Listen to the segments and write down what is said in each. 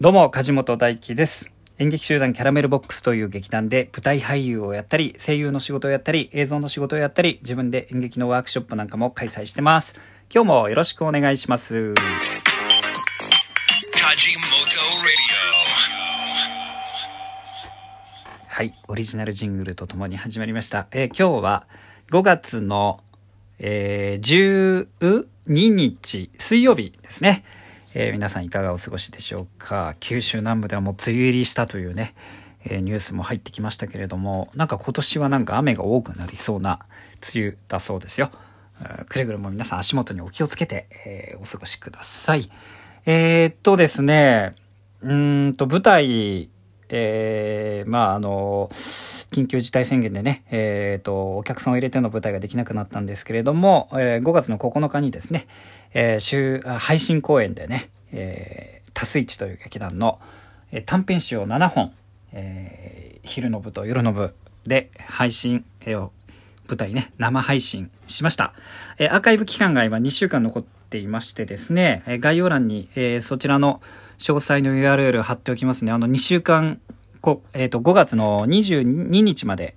どうも、梶本大輝です。演劇集団キャラメルボックスという劇団で舞台俳優をやったり、声優の仕事をやったり、映像の仕事をやったり、自分で演劇のワークショップなんかも開催してます。今日もよろしくお願いします。はい、オリジナルジングルとともに始まりました。えー今日は5月の、えー12日水曜日ですね。えー皆さんいかがお過ごしでしょうか？九州南部ではもう梅雨入りしたというね、えーニュースも入ってきましたけれども、なんか今年はなんか雨が多くなりそうな梅雨だそうですよ。えーくれぐれも皆さん足元にお気をつけて、えーお過ごしください。えーっとですね、うんと舞台、えーまああの緊急事態宣言でね、えー、とお客さんを入れての舞台ができなくなったんですけれども、えー5月の9日にですね、えー週配信公演でね、えー、タスイチという劇団の、えー短編集を7本、えー昼の部と夜の部で配信、を舞台ね、生配信しました。えーアーカイブ期間が今2週間残ってていましてですね、概要欄に、えーそちらの詳細の URL 貼っておきますね。あの、2週間、こえっ、と、5月の22日まで、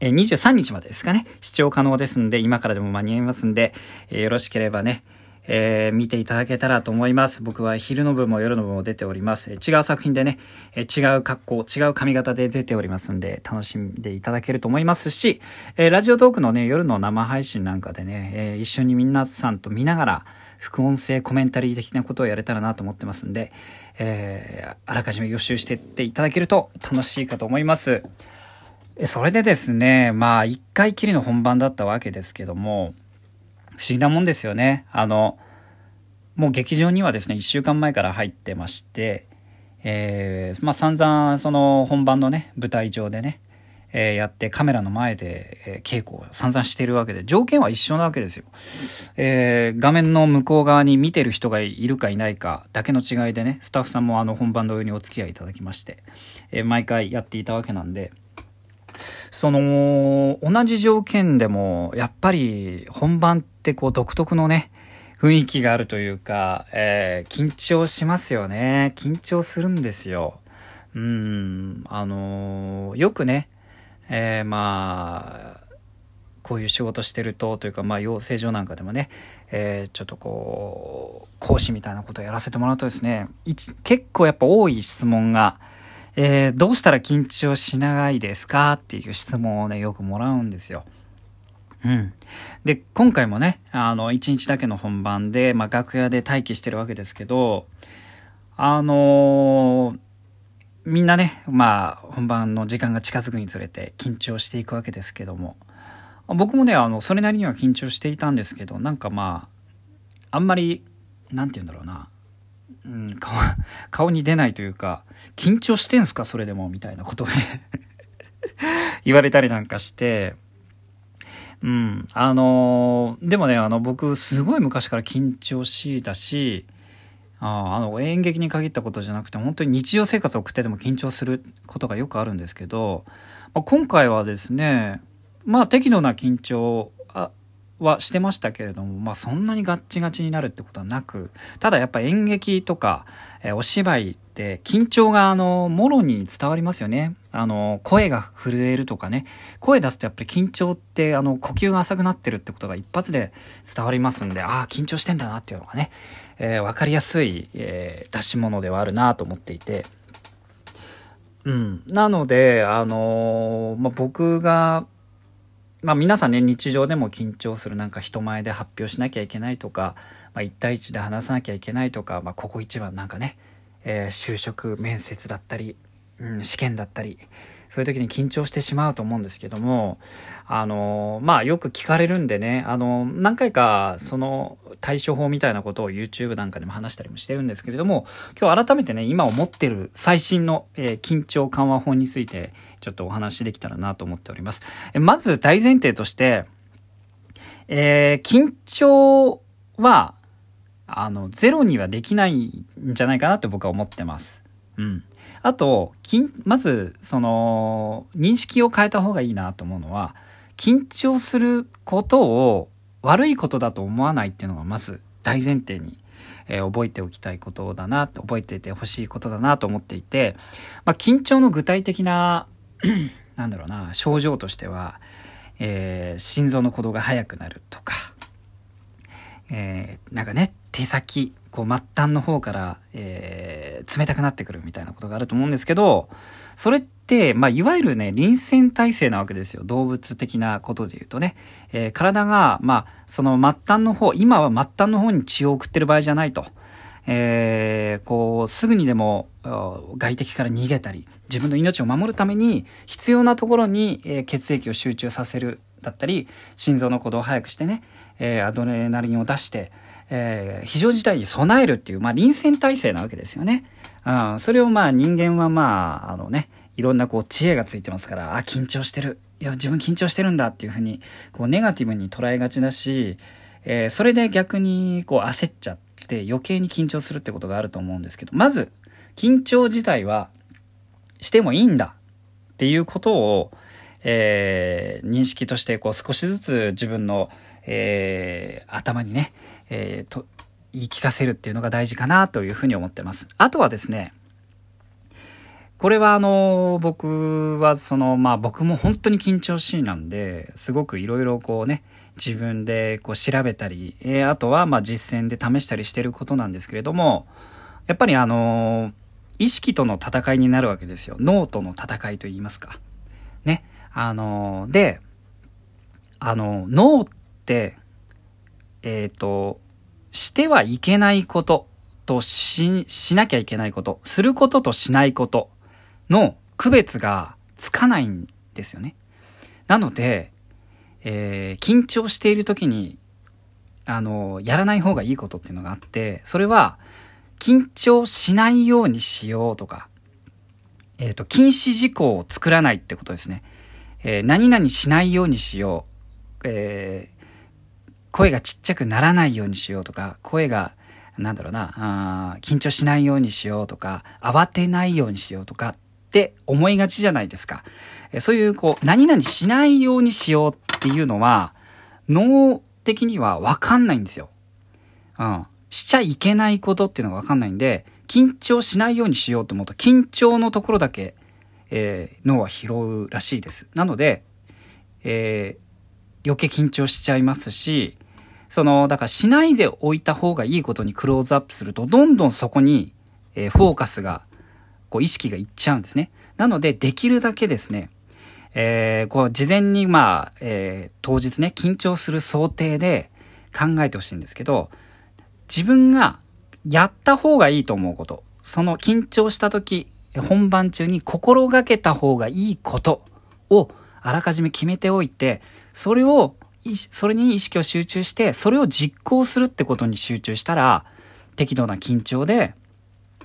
えー23日までですかね、視聴可能ですんで、今からでも間に合いますんで、えーよろしければね、えー見ていただけたらと思います。僕は昼の部も夜の部も出ております。違う作品でね、え違う格好、違う髪型で出ておりますんで、楽しんでいただけると思いますし、えーラジオトークのね、夜の生配信なんかでね、えー一緒に皆さんと見ながら、副音声コメンタリー的なことをやれたらなと思ってますんで、えーあらかじめ予習していっていただけると楽しいかと思います。それでですね、まあ、一回きりの本番だったわけですけども、不思議なもんですよね。あの、もう劇場にはですね、一週間前から入ってまして、えーまあ散々、その本番のね、舞台上でね、えーやってカメラの前で、え稽古を散々してるわけで、条件は一緒なわけですよ。えー画面の向こう側に見てる人がいるかいないかだけの違いでね、スタッフさんもあの本番同様にお付き合いいただきまして、え毎回やっていたわけなんで、その、同じ条件でも、やっぱり本番ってこう独特のね、雰囲気があるというか、えー緊張しますよね。緊張するんですよ。うん、あのーよくね、えーまあ、こういう仕事してると、というか、まあ、養成所なんかでもね、えちょっとこう、講師みたいなことをやらせてもらうとですね、結構やっぱ多い質問が、えどうしたら緊張しないですかっていう質問をね、よくもらうんですよ。うん。で、今回もね、あの、一日だけの本番で、まあ、楽屋で待機してるわけですけど、あのーみんなね、まあ、本番の時間が近づくにつれて緊張していくわけですけども、僕もね、あの、それなりには緊張していたんですけど、なんかまあ、あんまり、なんて言うんだろうな、うん、顔、顔に出ないというか、緊張してんすか？それでもみたいなことを、言われたりなんかして、うん、あのーでもね、あの、僕、すごい昔から緊張しいだし、ああの、演劇に限ったことじゃなくて、本当に日常生活を送ってても緊張することがよくあるんですけど、まあ、今回はですね、まあ、適度な緊張はしてましたけれども、まあ、そんなにガッチガチになるってことはなく、ただやっぱ演劇とか、えお芝居って緊張があの、もろに伝わりますよね。あの、声が震えるとかね。声出すとやっぱり緊張って、あの、呼吸が浅くなってるってことが一発で伝わりますんで、ああ、緊張してんだなっていうのがね、えーわかりやすい、えー出し物ではあるなと思っていて。うん。なので、あのーまあ、僕が、まあ皆さんね、日常でも緊張するなんか人前で発表しなきゃいけないとか、まあ一対一で話さなきゃいけないとか、まあここ一番なんかね、えー就職面接だったり、うん、試験だったり、そういう時に緊張してしまうと思うんですけども、あのまあよく聞かれるんでね、あの何回かその対処法みたいなことを YouTube なんかでも話したりもしてるんですけれども、今日改めてね、今思ってる最新の、えー緊張緩和法についてちょっとお話しできたらなと思っております。えまず大前提として、えー緊張は、あの、ゼロにはできないんじゃないかなって僕は思ってます。うん。あと、まず、その、認識を変えた方がいいなと思うのは、緊張することを悪いことだと思わないっていうのがまず大前提にえー、覚えておきたいことだな、覚えていてほしいことだなと思っていて、まあ、緊張の具体的な なんだろうな、症状としては、えー、心臓の鼓動が速くなるとか、えー、なんかね、手先、こう末端の方から、えー、冷たくなってくるみたいなことがあると思うんですけど、それって、まあ、いわゆるね、臨戦態勢なわけですよ。動物的なことで言うとね。えー、体が、まあ、その末端の方、今は末端の方に血を送ってる場合じゃないと。えー、こう、すぐにでも外敵から逃げたり、自分の命を守るために必要なところに、えー、血液を集中させるだったり、心臓の鼓動を速くしてね、えー、アドレナリンを出して、えー、非常事態に備えるっていう、まあ、臨戦態勢なわけですよね。うん、それをまあ人間はまあ、あのね、いろんなこう知恵がついてますから、あ、緊張してる。いや、自分緊張してるんだっていうふうに、こうネガティブに捉えがちだし、えー、それで逆にこう焦っちゃって余計に緊張するってことがあると思うんですけど、まず、緊張自体はしてもいいんだっていうことを、えー、認識としてこう少しずつ自分の、えー、頭にね、えー、と言い聞かせるっていうのが大事かなというふうに思ってます。あとはですね、これはあの、僕はその、まあ僕も本当に緊張しいなんで、すごくいろいろこうね、自分でこう調べたり、えー、あとはまあ実践で試したりしてることなんですけれども、やっぱりあの、意識との戦いになるわけですよ。脳との戦いと言いますか。ね。あの、で、あの、脳って、えっ、ー、と、してはいけないこととし、しなきゃいけないこと、することとしないことの区別がつかないんですよね。なので、えー、緊張している時に、あの、やらない方がいいことっていうのがあって、それは、緊張しないようにしようとか、えっ、ー、と、禁止事項を作らないってことですね。えー、何々しないようにしよう。えー、声がちっちゃくならないようにしようとか、声が、なんだろうな、緊張しないようにしようとか、慌てないようにしようとかって思いがちじゃないですか。そういう、こう、何々しないようにしようっていうのは、脳的にはわかんないんですよ。うん。しちゃいけないことっていうのがわかんないんで、緊張しないようにしようと思うと、緊張のところだけ、えー、脳は拾うらしいです。なので、えー、余計緊張しちゃいますし、その、だからしないでおいた方がいいことにクローズアップすると、どんどんそこに、えー、フォーカスが、こう意識がいっちゃうんですね。なので、できるだけですね、えー、こう、事前に、まあ、えー、当日ね、緊張する想定で考えてほしいんですけど、自分がやった方がいいと思うこと、その緊張した時、本番中に心がけた方がいいことをあらかじめ決めておいて、それを、それに意識を集中して、それを実行するってことに集中したら、適度な緊張で、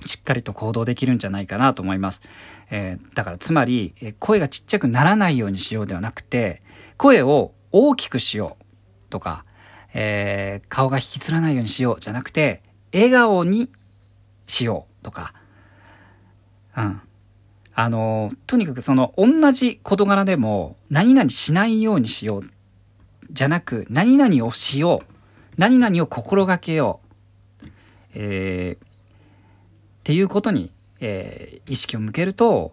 しっかりと行動できるんじゃないかなと思います。えー、だからつまり、声がちっちゃくならないようにしようではなくて、声を大きくしようとか、えー、顔が引きつらないようにしようじゃなくて、笑顔にしようとか、うん。あの、とにかくその同じ事柄でも何々しないようにしようじゃなく、何々をしよう。何々を心がけよう。えー、っていうことに、えー、意識を向けると、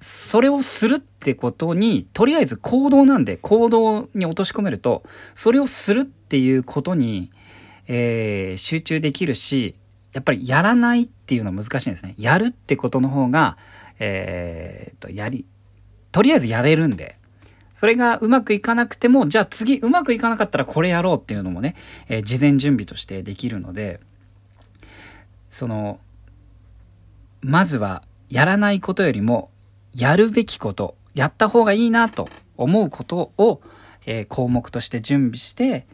それをするってことに、とりあえず行動なんで、行動に落とし込めると、それをするっていうことに、えー、集中できるし、やっぱりやらないっていうのは難しいんですね。やるってことの方が、えー、と、やり、とりあえずやれるんで、それがうまくいかなくても、じゃあ次うまくいかなかったらこれやろうっていうのもね、えー、事前準備としてできるので、その、まずはやらないことよりもやるべきこと、やった方がいいなと思うことを、えー、項目として準備して、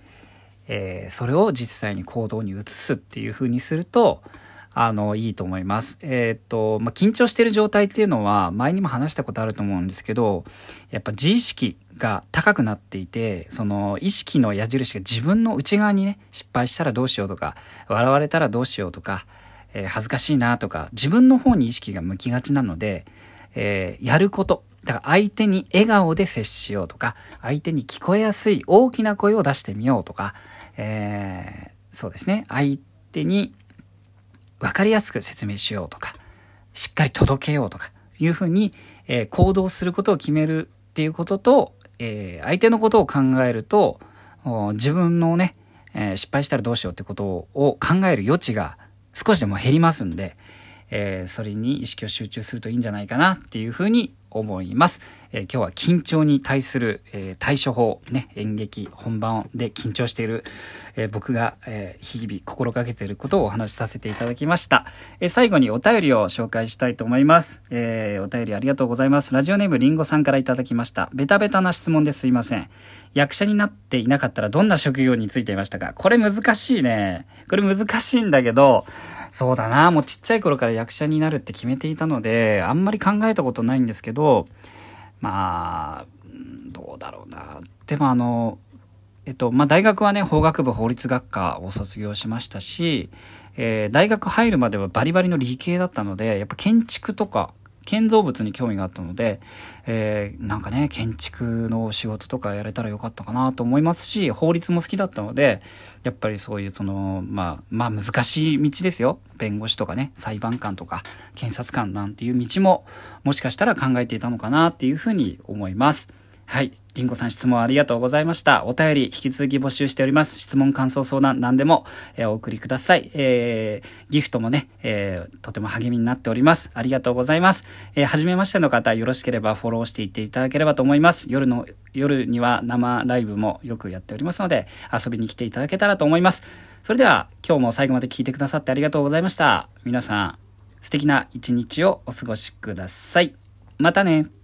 えー、それを実際に行動に移すっていう風にすると、あの、いいと思います。えっ、と、まあ、緊張してる状態っていうのは、前にも話したことあると思うんですけど、やっぱ自意識が高くなっていて、その意識の矢印が自分の内側にね、失敗したらどうしようとか、笑われたらどうしようとか、えー、恥ずかしいなとか、自分の方に意識が向きがちなので、えー、やること。だから相手に笑顔で接しようとか、相手に聞こえやすい大きな声を出してみようとか、えー、そうですね。相手に、分かりやすく説明しようとか、しっかり届けようとか、いうふうに、えー、行動することを決めるっていうことと、えー、相手のことを考えると、自分のね、えー、失敗したらどうしようってことを考える余地が少しでも減りますんで、えー、それに意識を集中するといいんじゃないかなっていうふうに思います。えー、今日は緊張に対する、えー、対処法、ね、演劇本番で緊張している、え僕が、え日々心がけていることをお話しさせていただきました。え最後にお便りを紹介したいと思います。えお便りありがとうございます。ラジオネームりんごさんからいただきました。ベタベタな質問ですいません。役者になっていなかったらどんな職業についていましたか？これ難しいね。これ難しいんだけど、そうだな、もうちっちゃい頃から役者になるって決めていたので、あんまり考えたことないんですけど、まあ、どうだろうな。でもあの、えっと、まあ、大学はね、法学部法律学科を卒業しましたし、えー、大学入るまではバリバリの理系だったので、やっぱ建築とか、建造物に興味があったので、えー、なんかね、建築の仕事とかやれたらよかったかなと思いますし、法律も好きだったので、やっぱりそういうその、まあ、まあ難しい道ですよ。弁護士とかね、裁判官とか、検察官なんていう道も、もしかしたら考えていたのかなっていうふうに思います。はい。りんごさん質問ありがとうございました。お便り引き続き募集しております。質問、感想、相談、何でも、えー、お送りください。えー、ギフトもね、えー、とても励みになっております。ありがとうございます。えー、はじめましての方、よろしければフォローしていっていただければと思います。夜の、夜には生ライブもよくやっておりますので、遊びに来ていただけたらと思います。それでは、今日も最後まで聞いてくださってありがとうございました。皆さん、素敵な一日をお過ごしください。またね。